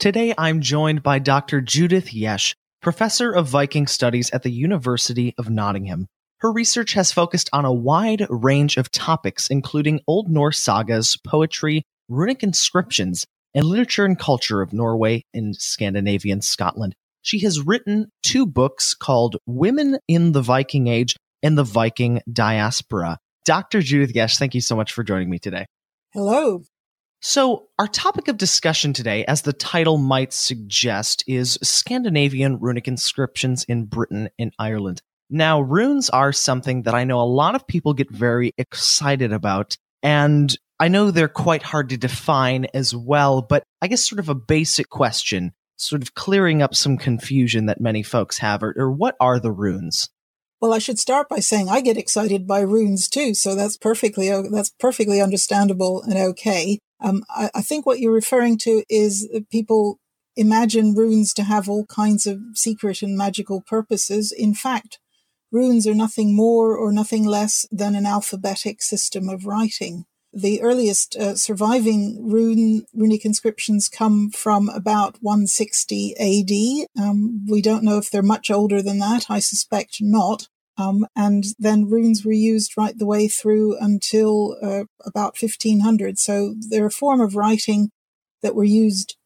Today I'm joined by Dr. Judith Jesch, professor of Viking studies at the University of Nottingham. Her research has focused on a wide range of topics, including Old Norse sagas, poetry, runic inscriptions, and literature and culture of Norway and Scandinavian Scotland. She has written two books called Women in the Viking Age and the Viking Diaspora. Dr. Judith Jesch, thank you so much for joining me today. Hello. So, our topic of discussion today, as the title might suggest, is Scandinavian runic inscriptions in Britain and Ireland. Now, runes are something that I know a lot of people get very excited about, and I know they're quite hard to define as well, but I guess sort of a basic question, sort of clearing up some confusion that many folks have, or, or what are the runes? Well, I should start by saying I get excited by runes too, so that's perfectly that's perfectly understandable and okay. Um, I, I, think what you're referring to is people imagine runes to have all kinds of secret and magical purposes. In fact, runes are nothing more or nothing less than an alphabetic system of writing. The earliest uh, surviving rune runic inscriptions come from about 160 AD. Um, we don't know if they're much older than that. I suspect not. Um, and then runes were used right the way through until uh, about 1500. So they're a form of writing that were used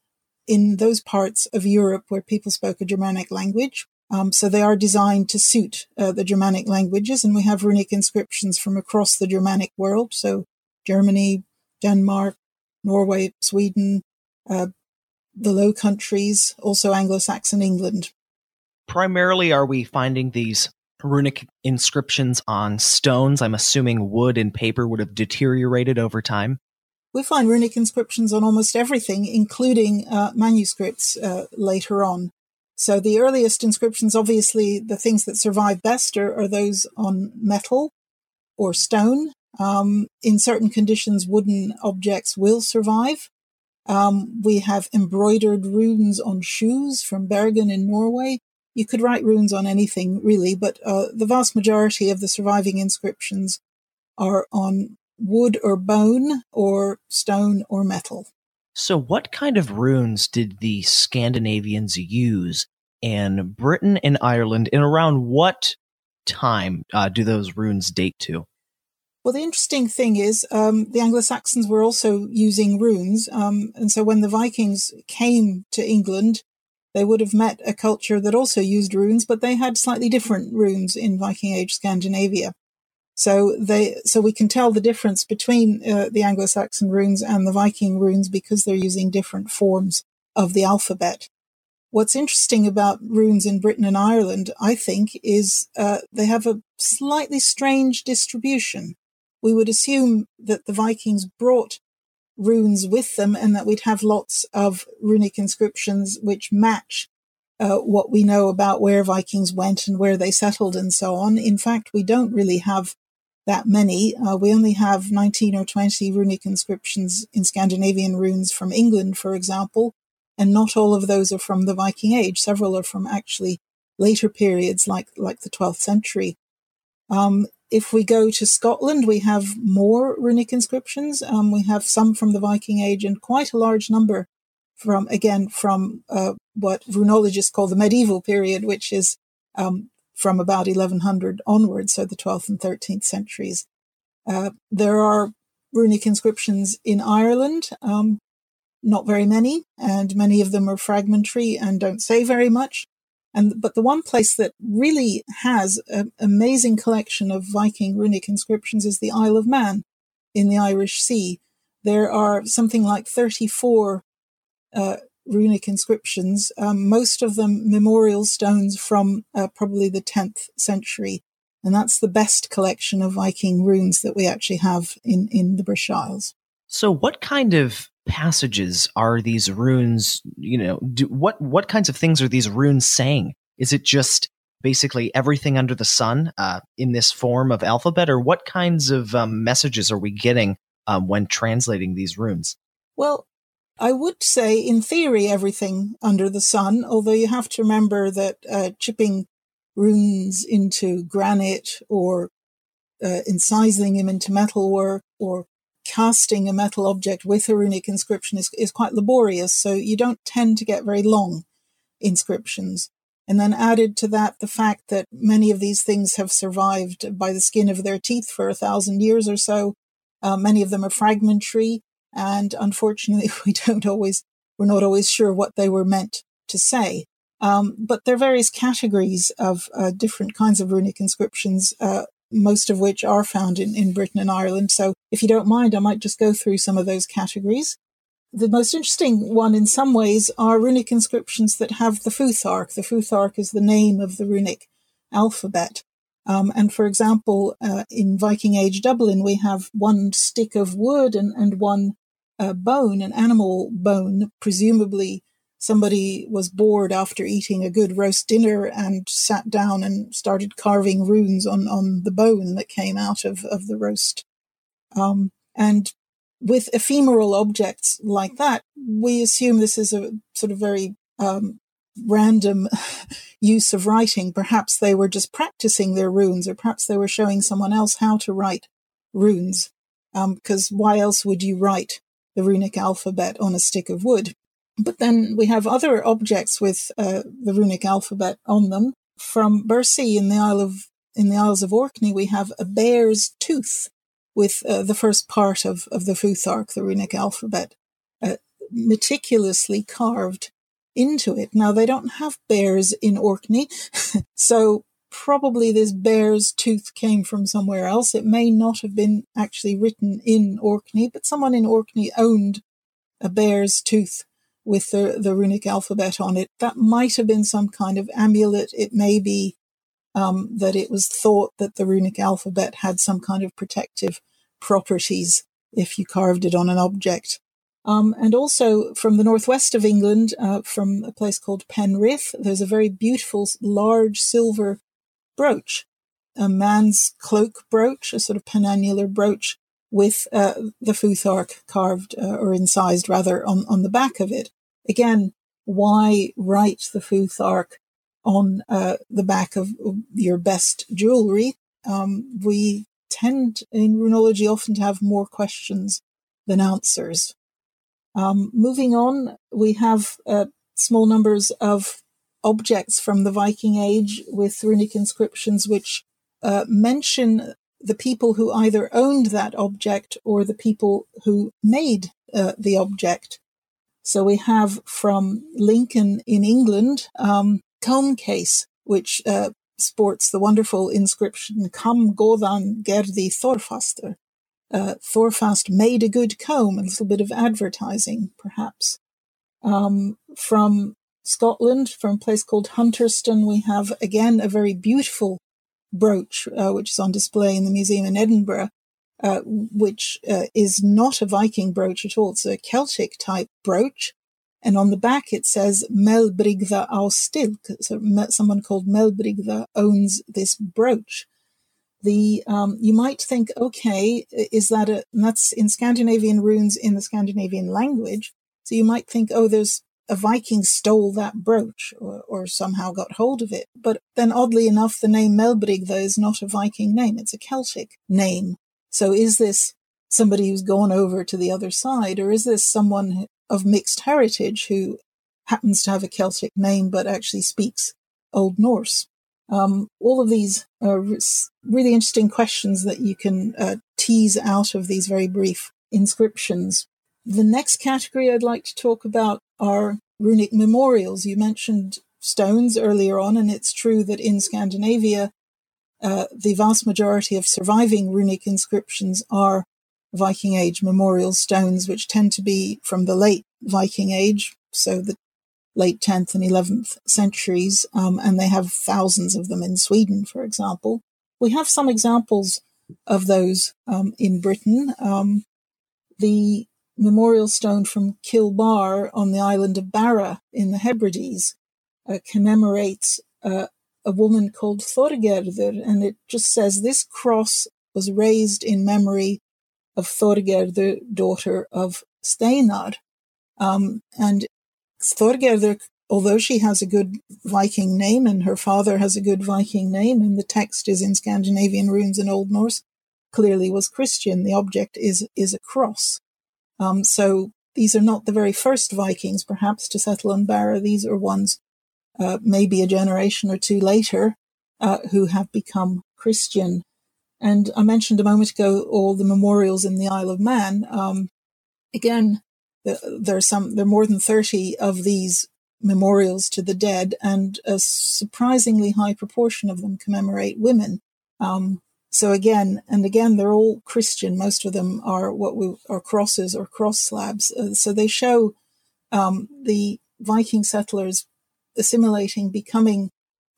in those parts of Europe where people spoke a Germanic language. Um, so they are designed to suit uh, the Germanic languages, and we have runic inscriptions from across the Germanic world. So Germany, Denmark, Norway, Sweden, uh, the Low Countries, also Anglo-Saxon England. Primarily, are we finding these runic inscriptions on stones. I'm assuming wood and paper would have deteriorated over time. We find runic inscriptions on almost everything, including uh, manuscripts uh, later on. So the earliest inscriptions, obviously, the things that survive best are, are those on metal or stone. Um, in certain conditions, wooden objects will survive. Um, we have embroidered runes on shoes from Bergen in Norway you could write runes on anything really, but uh, the vast majority of the surviving inscriptions are on wood or bone or stone or metal. So, what kind of runes did the Scandinavians use in Britain and Ireland, and around what time uh, do those runes date to? Well, the interesting thing is um, the Anglo Saxons were also using runes. Um, and so when the Vikings came to England, they would have met a culture that also used runes, but they had slightly different runes in Viking Age Scandinavia. So they, so we can tell the difference between uh, the Anglo-Saxon runes and the Viking runes because they're using different forms of the alphabet. What's interesting about runes in Britain and Ireland, I think, is uh, they have a slightly strange distribution. We would assume that the Vikings brought runes with them and that we'd have lots of runic inscriptions which match uh, what we know about where Vikings went and where they settled and so on. In fact, we don't really have that many. Uh, we only have 19 or 20 runic inscriptions in Scandinavian runes from England, for example, and not all of those are from the Viking Age. Several are from actually later periods, like like the 12th century. Um, if we go to Scotland, we have more runic inscriptions. Um, we have some from the Viking Age and quite a large number from, again, from uh, what runologists call the medieval period, which is um, from about 1100 onwards, so the 12th and 13th centuries. Uh, there are runic inscriptions in Ireland, um, not very many, and many of them are fragmentary and don't say very much. And but the one place that really has an amazing collection of Viking runic inscriptions is the Isle of Man in the Irish Sea. There are something like 34 uh, runic inscriptions, um, most of them memorial stones from uh, probably the 10th century. And that's the best collection of Viking runes that we actually have in, in the British Isles. So, what kind of passages are these runes you know do, what what kinds of things are these runes saying? Is it just basically everything under the sun uh, in this form of alphabet? Or what kinds of um, messages are we getting um, when translating these runes? Well i would say in theory everything under the sun although you have to remember that uh, chipping runes into granite or uh, incising them into metalwork or casting a metal object with a runic inscription is, is quite laborious. So you don't tend to get very long inscriptions. And then added to that, the fact that many of these things have survived by the skin of their teeth for a thousand years or so. Uh, many of them are fragmentary. And unfortunately, we don't always, we're not always sure what they were meant to say. Um, but there are various categories of uh, different kinds of runic inscriptions, uh, most of which are found in, in Britain and Ireland. So if you don't mind, I might just go through some of those categories. The most interesting one in some ways are runic inscriptions that have the Futhark. The Futhark is the name of the runic alphabet. Um, and for example, uh, in Viking Age Dublin, we have one stick of wood and, and one uh, bone, an animal bone. Presumably, somebody was bored after eating a good roast dinner and sat down and started carving runes on, on the bone that came out of, of the roast. Um, and with ephemeral objects like that, we assume this is a sort of very um, random use of writing. Perhaps they were just practicing their runes, or perhaps they were showing someone else how to write runes. Because um, why else would you write the runic alphabet on a stick of wood? But then we have other objects with uh, the runic alphabet on them. From Birsay in the Isle of in the Isles of Orkney, we have a bear's tooth, with uh, the first part of, of the Futhark, the runic alphabet, uh, meticulously carved into it. Now, they don't have bears in Orkney, so probably this bear's tooth came from somewhere else. It may not have been actually written in Orkney, but someone in Orkney owned a bear's tooth with the, the runic alphabet on it. That might have been some kind of amulet. It may be um, that it was thought that the runic alphabet had some kind of protective properties if you carved it on an object. Um, and also from the northwest of England, uh, from a place called Penrith, there's a very beautiful large silver brooch, a man's cloak brooch, a sort of penannular brooch with uh, the Futhark carved uh, or incised rather on, on the back of it. Again, why write the Futhark on uh, the back of your best jewelry, um, we tend in runology often to have more questions than answers. Um, moving on, we have uh, small numbers of objects from the Viking Age with runic inscriptions which uh, mention the people who either owned that object or the people who made uh, the object. So we have from Lincoln in England um, comb case, which uh, sports the wonderful inscription, Kam Godan Gerdi Thorfaster. Uh, Thorfast made a good comb, a little bit of advertising, perhaps. Um, from Scotland, from a place called Hunterston, we have again a very beautiful brooch, uh, which is on display in the museum in Edinburgh, uh, which uh, is not a Viking brooch at all. It's a Celtic type brooch. And on the back it says Melbrigða á Stilk. So someone called Melbrigða owns this brooch. The um, you might think, okay, is that a that's in Scandinavian runes in the Scandinavian language? So you might think, oh, there's a Viking stole that brooch or, or somehow got hold of it. But then, oddly enough, the name Melbrigða is not a Viking name; it's a Celtic name. So is this somebody who's gone over to the other side, or is this someone of mixed heritage who happens to have a Celtic name but actually speaks Old Norse. Um, all of these are really interesting questions that you can uh, tease out of these very brief inscriptions. The next category I'd like to talk about are runic memorials. You mentioned stones earlier on, and it's true that in Scandinavia, uh, the vast majority of surviving runic inscriptions are Viking Age memorial stones, which tend to be from the late Viking Age, so the late 10th and 11th centuries, um, and they have thousands of them in Sweden, for example. We have some examples of those um, in Britain. Um, the memorial stone from Kilbar on the island of Barra in the Hebrides uh, commemorates uh, a woman called Thorgerður, and it just says this cross was raised in memory of Thorger, the daughter of Steinar. Um, and Thorger, although she has a good Viking name and her father has a good Viking name, and the text is in Scandinavian runes and Old Norse, clearly was Christian. The object is is a cross. Um, so these are not the very first Vikings, perhaps, to settle on Barra. These are ones, uh, maybe a generation or two later, uh, who have become Christian. And I mentioned a moment ago all the memorials in the Isle of Man. Um, again, there are some, there are more than 30 of these memorials to the dead, and a surprisingly high proportion of them commemorate women. Um, so again and again, they're all Christian. Most of them are what we are crosses or cross slabs. Uh, so they show um, the Viking settlers assimilating, becoming,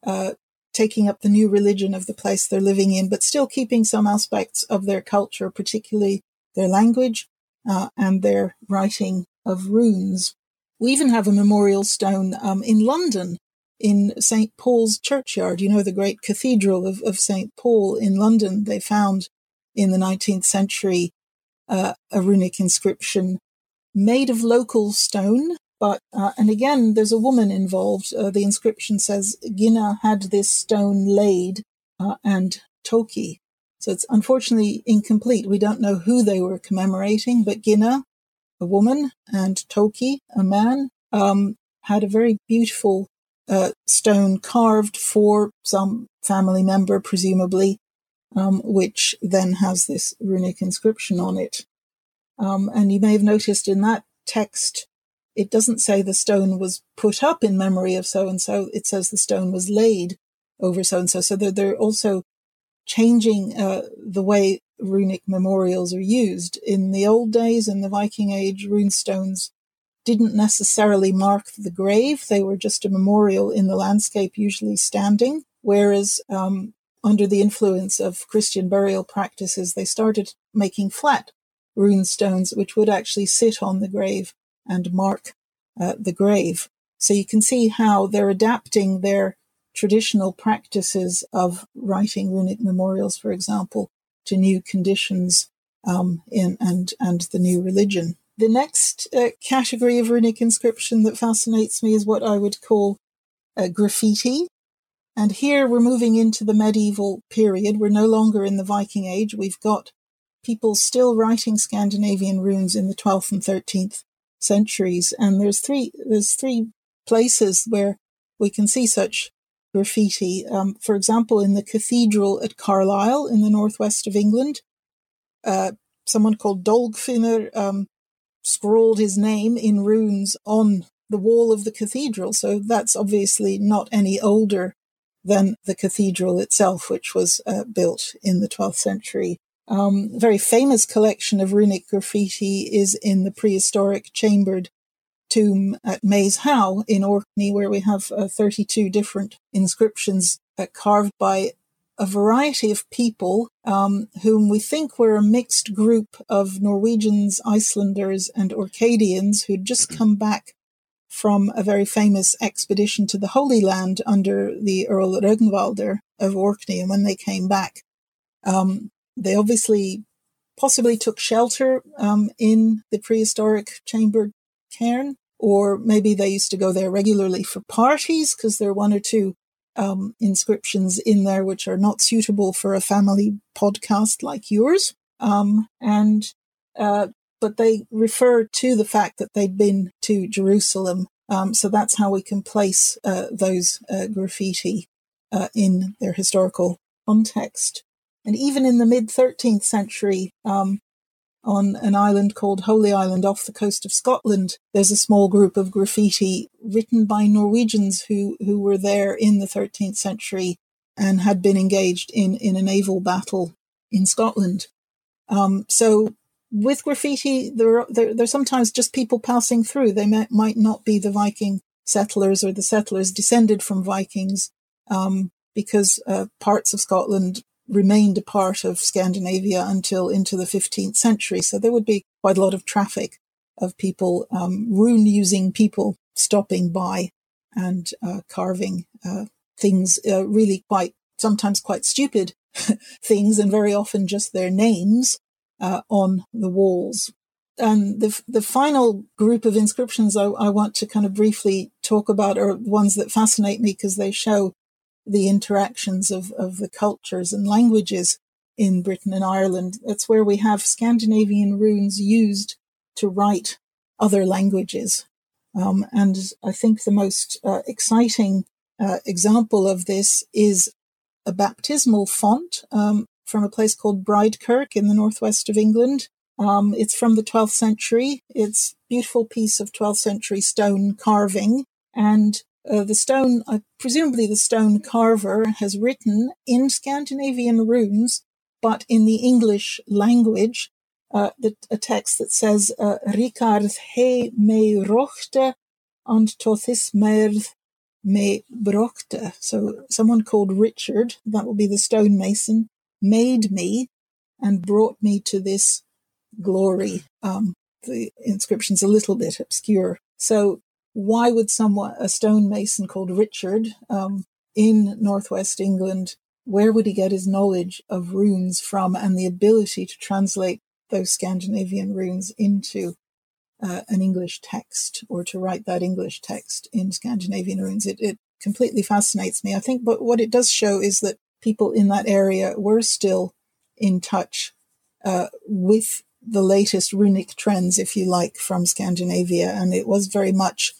uh, taking up the new religion of the place they're living in, but still keeping some aspects of their culture, particularly their language uh, and their writing of runes. We even have a memorial stone um, in London in St. Paul's churchyard, you know, the great cathedral of, of St. Paul in London, they found in the 19th century uh, a runic inscription made of local stone. But, uh, and again, there's a woman involved. Uh, the inscription says, Gina had this stone laid uh, and Toki. So it's unfortunately incomplete. We don't know who they were commemorating, but Gina, a woman, and Toki, a man, um, had a very beautiful uh, stone carved for some family member, presumably, um, which then has this runic inscription on it. Um, and you may have noticed in that text, it doesn't say the stone was put up in memory of so and so. It says the stone was laid over so and so. So they're, they're also changing uh, the way runic memorials are used. In the old days, in the Viking Age, rune stones didn't necessarily mark the grave. They were just a memorial in the landscape, usually standing. Whereas um, under the influence of Christian burial practices, they started making flat rune stones, which would actually sit on the grave and mark uh, the grave. So you can see how they're adapting their traditional practices of writing runic memorials, for example, to new conditions um, in, and and the new religion. The next uh, category of runic inscription that fascinates me is what I would call uh, graffiti. And here we're moving into the medieval period. We're no longer in the Viking Age. We've got people still writing Scandinavian runes in the 12th and 13th centuries. And there's three, there's three places where we can see such graffiti. Um, for example, in the cathedral at Carlisle in the northwest of England, uh, someone called Dolgfinner um, scrawled his name in runes on the wall of the cathedral. So that's obviously not any older than the cathedral itself, which was uh, built in the 12th century. Um, very famous collection of runic graffiti is in the prehistoric chambered tomb at Maes Howe in Orkney, where we have uh, 32 different inscriptions uh, carved by a variety of people um, whom we think were a mixed group of Norwegians, Icelanders, and Orcadians who'd just come back from a very famous expedition to the Holy Land under the Earl Rognvalder of Orkney. And when they came back, um, they obviously possibly took shelter um, in the prehistoric chambered cairn, or maybe they used to go there regularly for parties because there are one or two um, inscriptions in there which are not suitable for a family podcast like yours. Um, and uh, but they refer to the fact that they'd been to Jerusalem. Um, so that's how we can place uh, those uh, graffiti uh, in their historical context. And even in the mid 13th century, um, on an island called Holy Island off the coast of Scotland. There's a small group of graffiti written by Norwegians who, who were there in the 13th century and had been engaged in, in a naval battle in Scotland. Um, so with graffiti, there are, there, are sometimes just people passing through. They may, might not be the Viking settlers or the settlers descended from Vikings, um, because uh, parts of Scotland remained a part of Scandinavia until into the 15th century. So there would be quite a lot of traffic of people, um, rune using people stopping by and uh, carving uh, things, uh, really quite, sometimes quite stupid things, and very often just their names uh, on the walls. And the, the final group of inscriptions I, I want to kind of briefly talk about are ones that fascinate me because they show the interactions of, of the cultures and languages. in Britain and Ireland. That's where we have Scandinavian runes used to write other languages. Um, and I think the most uh, exciting uh, example of this is a baptismal font um, from a place called Bridekirk in the northwest of England. Um, it's from the 12th century. It's beautiful piece of 12th century stone carving. And uh, the stone, uh, presumably the stone carver, has written in Scandinavian runes, but in the English language, uh, the, a text that says, uh, Ricard he me rochte and tothis merth me brochte. So someone called Richard, that will be the stonemason, made me and brought me to this glory. Um, the inscription's a little bit obscure. So why would someone, a stonemason called Richard, um, in northwest England, where would he get his knowledge of runes from and the ability to translate those Scandinavian runes into uh, an English text or to write that English text in Scandinavian runes? It, it completely fascinates me. I think, but what it does show is that people in that area were still in touch uh, with the latest runic trends, if you like, from Scandinavia. And it was very much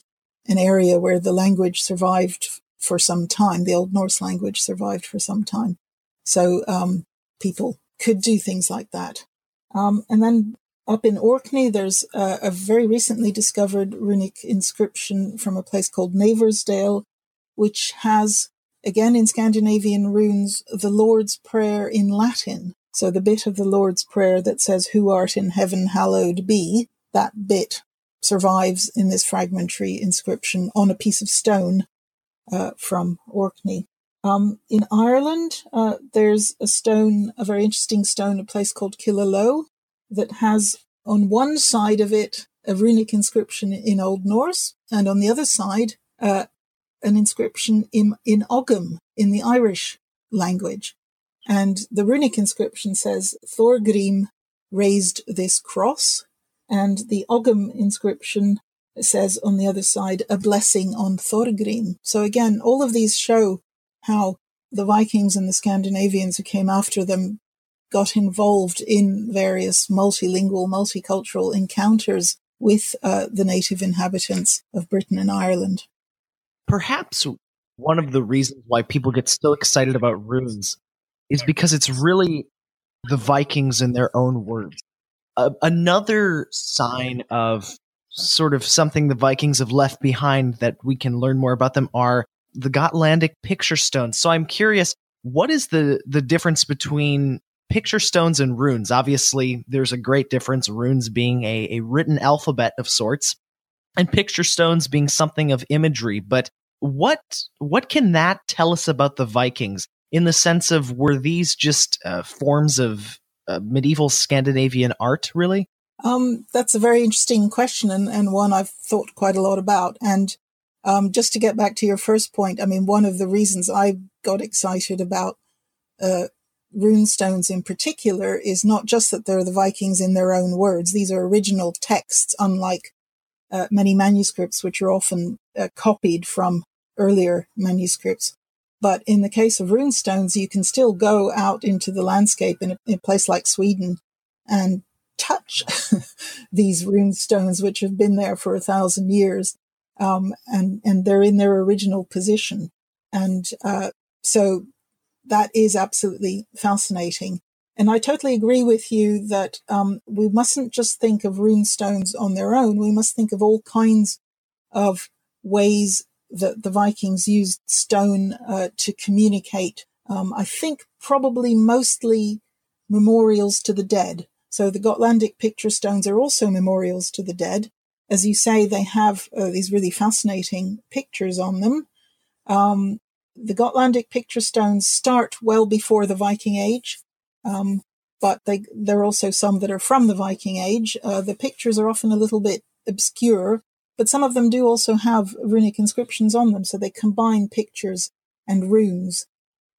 an area where the language survived for some time. The Old Norse language survived for some time. So um, people could do things like that. Um, and then up in Orkney, there's a, a, very recently discovered runic inscription from a place called Naversdale, which has, again in Scandinavian runes, the Lord's Prayer in Latin. So the bit of the Lord's Prayer that says, Who art in heaven, hallowed be, that bit survives in this fragmentary inscription on a piece of stone uh, from Orkney. Um, in Ireland, uh, there's a stone, a very interesting stone, a place called Killaloe, that has on one side of it a runic inscription in Old Norse, and on the other side uh, an inscription in, in Ogham in the Irish language. And the runic inscription says Thorgrim raised this cross, and the Ogham inscription says on the other side, a blessing on Thorgrim. So again, all of these show how the Vikings and the Scandinavians who came after them got involved in various multilingual, multicultural encounters with uh, the native inhabitants of Britain and Ireland. Perhaps one of the reasons why people get so excited about runes is because it's really the Vikings in their own words another sign of sort of something the Vikings have left behind that we can learn more about them are the Gotlandic picture stones. So I'm curious, what is the the difference between picture stones and runes? Obviously, there's a great difference. Runes being a, a written alphabet of sorts, and picture stones being something of imagery. But what what can that tell us about the Vikings in the sense of were these just uh, forms of uh, medieval Scandinavian art, really? Um, that's a very interesting question and, and one I've thought quite a lot about. And um, just to get back to your first point, I mean, one of the reasons I got excited about uh, runestones in particular is not just that they're the Vikings in their own words. These are original texts, unlike uh, many manuscripts, which are often uh, copied from earlier manuscripts. But in the case of runestones, you can still go out into the landscape in a, in a place like Sweden and touch these runestones, which have been there for a thousand years. Um, and, and they're in their original position. And, uh, so that is absolutely fascinating. And I totally agree with you that, um, we mustn't just think of runestones on their own. We must think of all kinds of ways that the Vikings used stone uh, to communicate. Um, I think probably mostly memorials to the dead. So the Gotlandic picture stones are also memorials to the dead. As you say, they have uh, these really fascinating pictures on them. Um, the Gotlandic picture stones start well before the Viking Age, um, but they, there are also some that are from the Viking Age. Uh, the pictures are often a little bit obscure, but some of them do also have runic inscriptions on them, so they combine pictures and runes.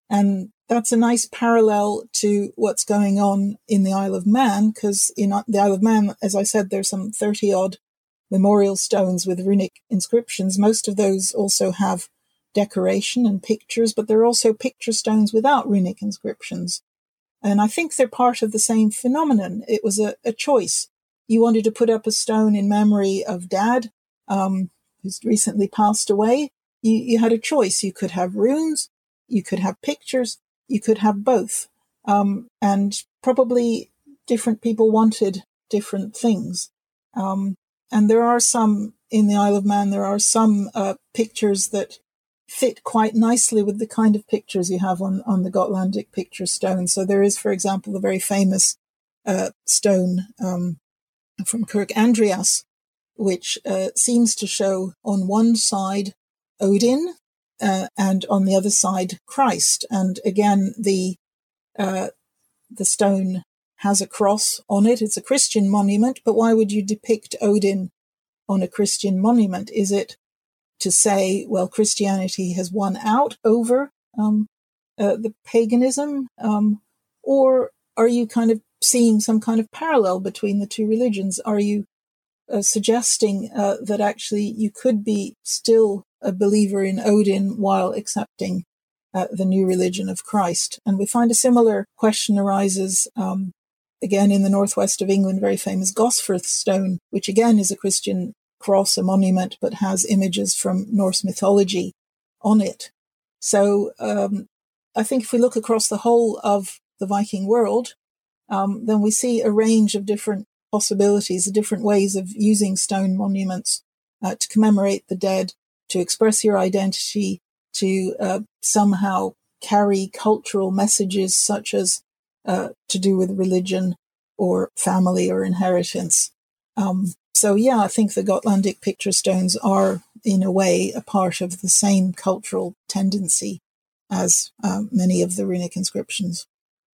And that's a nice parallel to what's going on in the Isle of Man, because in uh, the Isle of Man, as I said, there's some 30 odd memorial stones with runic inscriptions. Most of those also have decoration and pictures, but there are also picture stones without runic inscriptions. And I think they're part of the same phenomenon. It was a, a choice. You wanted to put up a stone in memory of dad, um, who's recently passed away. You, you had a choice. You could have runes, you could have pictures, you could have both. Um, and probably different people wanted different things. Um, and there are some in the Isle of Man, there are some uh, pictures that fit quite nicely with the kind of pictures you have on, on the Gotlandic picture stone. So there is, for example, the very famous uh, stone um, from Kirk Andreas, which uh, seems to show on one side Odin uh, and on the other side Christ. And again, the uh, the stone has a cross on it. It's a Christian monument, but why would you depict Odin on a Christian monument? Is it to say, well, Christianity has won out over um, uh, the paganism, um, or are you kind of seeing some kind of parallel between the two religions? Are you uh, suggesting uh, that actually you could be still a believer in Odin while accepting uh, the new religion of Christ? And we find a similar question arises um, again in the northwest of England, very famous Gosforth stone, which again is a Christian cross, a monument, but has images from Norse mythology on it. So um, I think if we look across the whole of the Viking world, um, then we see a range of different possibilities, the different ways of using stone monuments uh, to commemorate the dead, to express your identity, to uh, somehow carry cultural messages such as uh, to do with religion or family or inheritance. Um, so yeah, I think the Gotlandic picture stones are in a way a part of the same cultural tendency as uh, many of the runic inscriptions.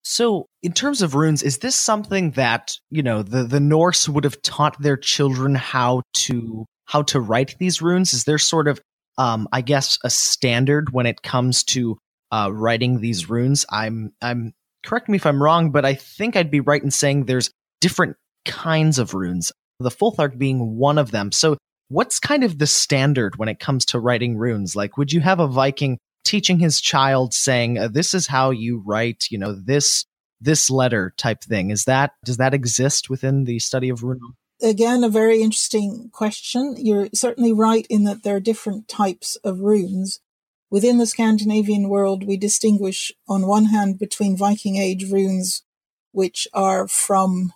So, in terms of runes, is this something that you know the the Norse would have taught their children how to how to write these runes? Is there sort of, um, I guess, a standard when it comes to uh, writing these runes? I'm I'm correct me if I'm wrong, but I think I'd be right in saying there's different kinds of runes, the Futhark being one of them. So, what's kind of the standard when it comes to writing runes? Like, would you have a Viking teaching his child saying, uh, "This is how you write," you know, this this letter type thing? Is that does that exist within the study of rune? Again, a very interesting question. You're certainly right in that there are different types of runes. Within the Scandinavian world, we distinguish on one hand between Viking Age runes, which are from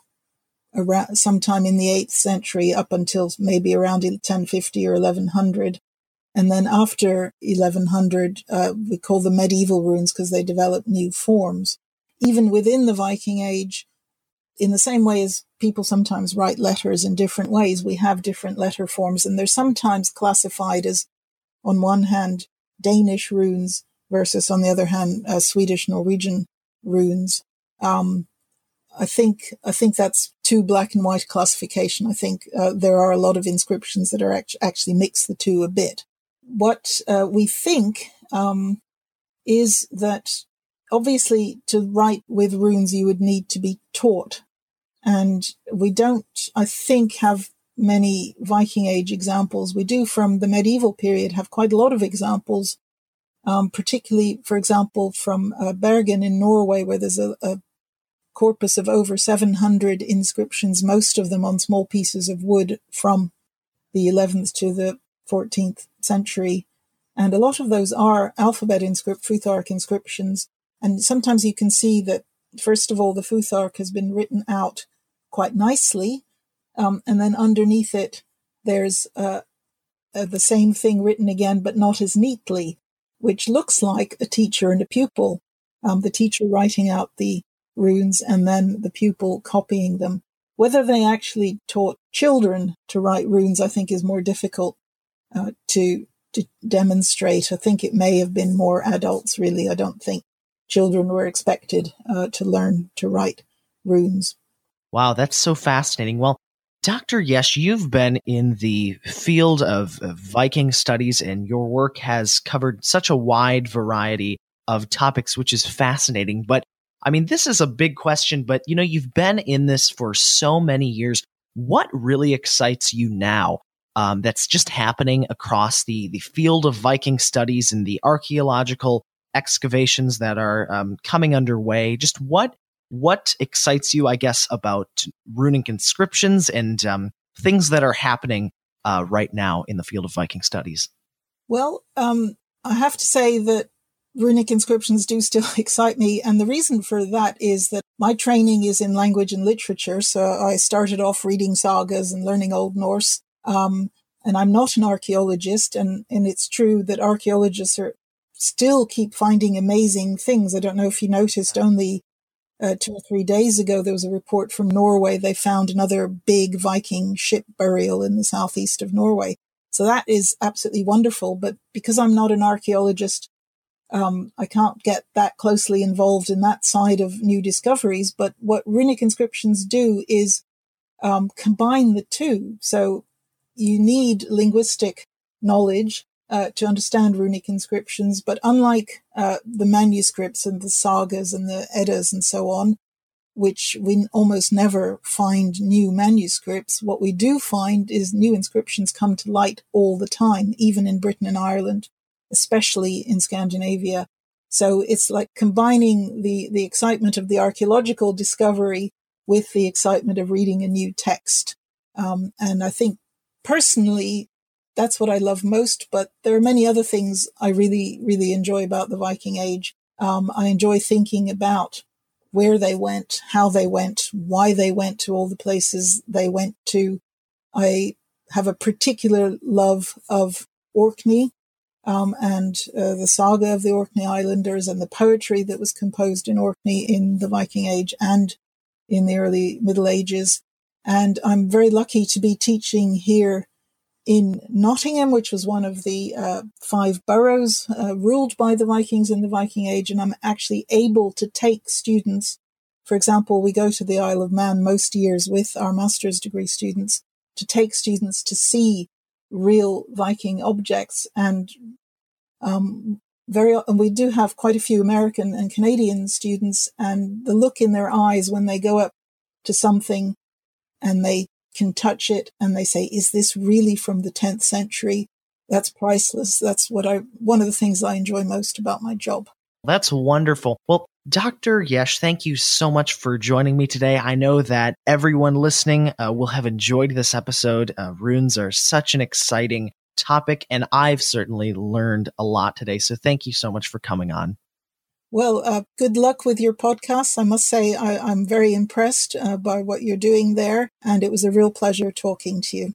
around sometime in the 8th century up until maybe around 1050 or 1100. And then after 1100, uh, we call them medieval runes because they develop new forms. Even within the Viking Age, in the same way as people sometimes write letters in different ways, we have different letter forms, and they're sometimes classified as, on one hand, Danish runes versus, on the other hand, uh, Swedish Norwegian runes. Um, I think I think that's too black and white classification. I think uh, there are a lot of inscriptions that are act- actually mix the two a bit. What uh, we think um, is that obviously to write with runes you would need to be taught, and we don't. I think have many Viking Age examples. We do from the medieval period have quite a lot of examples, um, particularly, for example, from uh, Bergen in Norway, where there's a, a, corpus of over 700 inscriptions, most of them on small pieces of wood from the 11th to the 14th century. And a lot of those are alphabet inscript, Futhark inscriptions. And sometimes you can see that, first of all, the Futhark has been written out quite nicely um, and then underneath it, there's uh, uh, the same thing written again, but not as neatly, which looks like a teacher and a pupil. Um, the teacher writing out the runes and then the pupil copying them. Whether they actually taught children to write runes, I think, is more difficult uh, to to demonstrate. I think it may have been more adults. Really, I don't think children were expected uh, to learn to write runes. Wow, that's so fascinating. Well, Dr. Jesch, you've been in the field of, of, Viking studies, and your work has covered such a wide variety of topics, which is fascinating. But I mean, this is a big question, but you know, you've been in this for so many years. What really excites you now? Um, that's just happening across the the field of Viking studies and the archaeological excavations that are um, coming underway. Just what what excites you, I guess, about runic inscriptions and um, things that are happening uh, right now in the field of Viking studies? Well, um, I have to say that runic inscriptions do still excite me. And the reason for that is that my training is in language and literature. So I started off reading sagas and learning Old Norse. Um, and I'm not an archaeologist. And, and it's true that archaeologists are still keep finding amazing things. I don't know if you noticed only uh, two or three days ago, there was a report from Norway. They found another big Viking ship burial in the southeast of Norway. So that is absolutely wonderful. But because I'm not an archaeologist, um, I can't get that closely involved in that side of new discoveries. But what runic inscriptions do is um, combine the two. So you need linguistic knowledge uh, to understand runic inscriptions. But unlike uh, the manuscripts and the sagas and the Eddas and so on, which we almost never find new manuscripts, what we do find is new inscriptions come to light all the time, even in Britain and Ireland, especially in Scandinavia. So it's like combining the, the excitement of the archaeological discovery with the excitement of reading a new text. Um, and I think personally, that's what I love most. But there are many other things I really, really enjoy about the Viking Age. Um, I enjoy thinking about where they went, how they went, why they went to all the places they went to. I have a particular love of Orkney um, and uh, the saga of the Orkney Islanders and the poetry that was composed in Orkney in the Viking Age and in the early Middle Ages. And I'm very lucky to be teaching here in Nottingham, which was one of the uh, five boroughs uh, ruled by the Vikings in the Viking Age, and I'm actually able to take students. For example, we go to the Isle of Man most years with our master's degree students to take students to see real Viking objects. And um, very and we do have quite a few American and Canadian students, and the look in their eyes when they go up to something and they can touch it and they say, is this really from the 10th century? That's priceless. That's what I, one of the things I enjoy most about my job. That's wonderful. Well, Dr. Jesch, thank you so much for joining me today. I know that everyone listening uh, will have enjoyed this episode. Uh, runes are such an exciting topic, and I've certainly learned a lot today. So thank you so much for coming on. Well, uh, good luck with your podcast. I must say, I, am very impressed uh, by what you're doing there, and it was a real pleasure talking to you.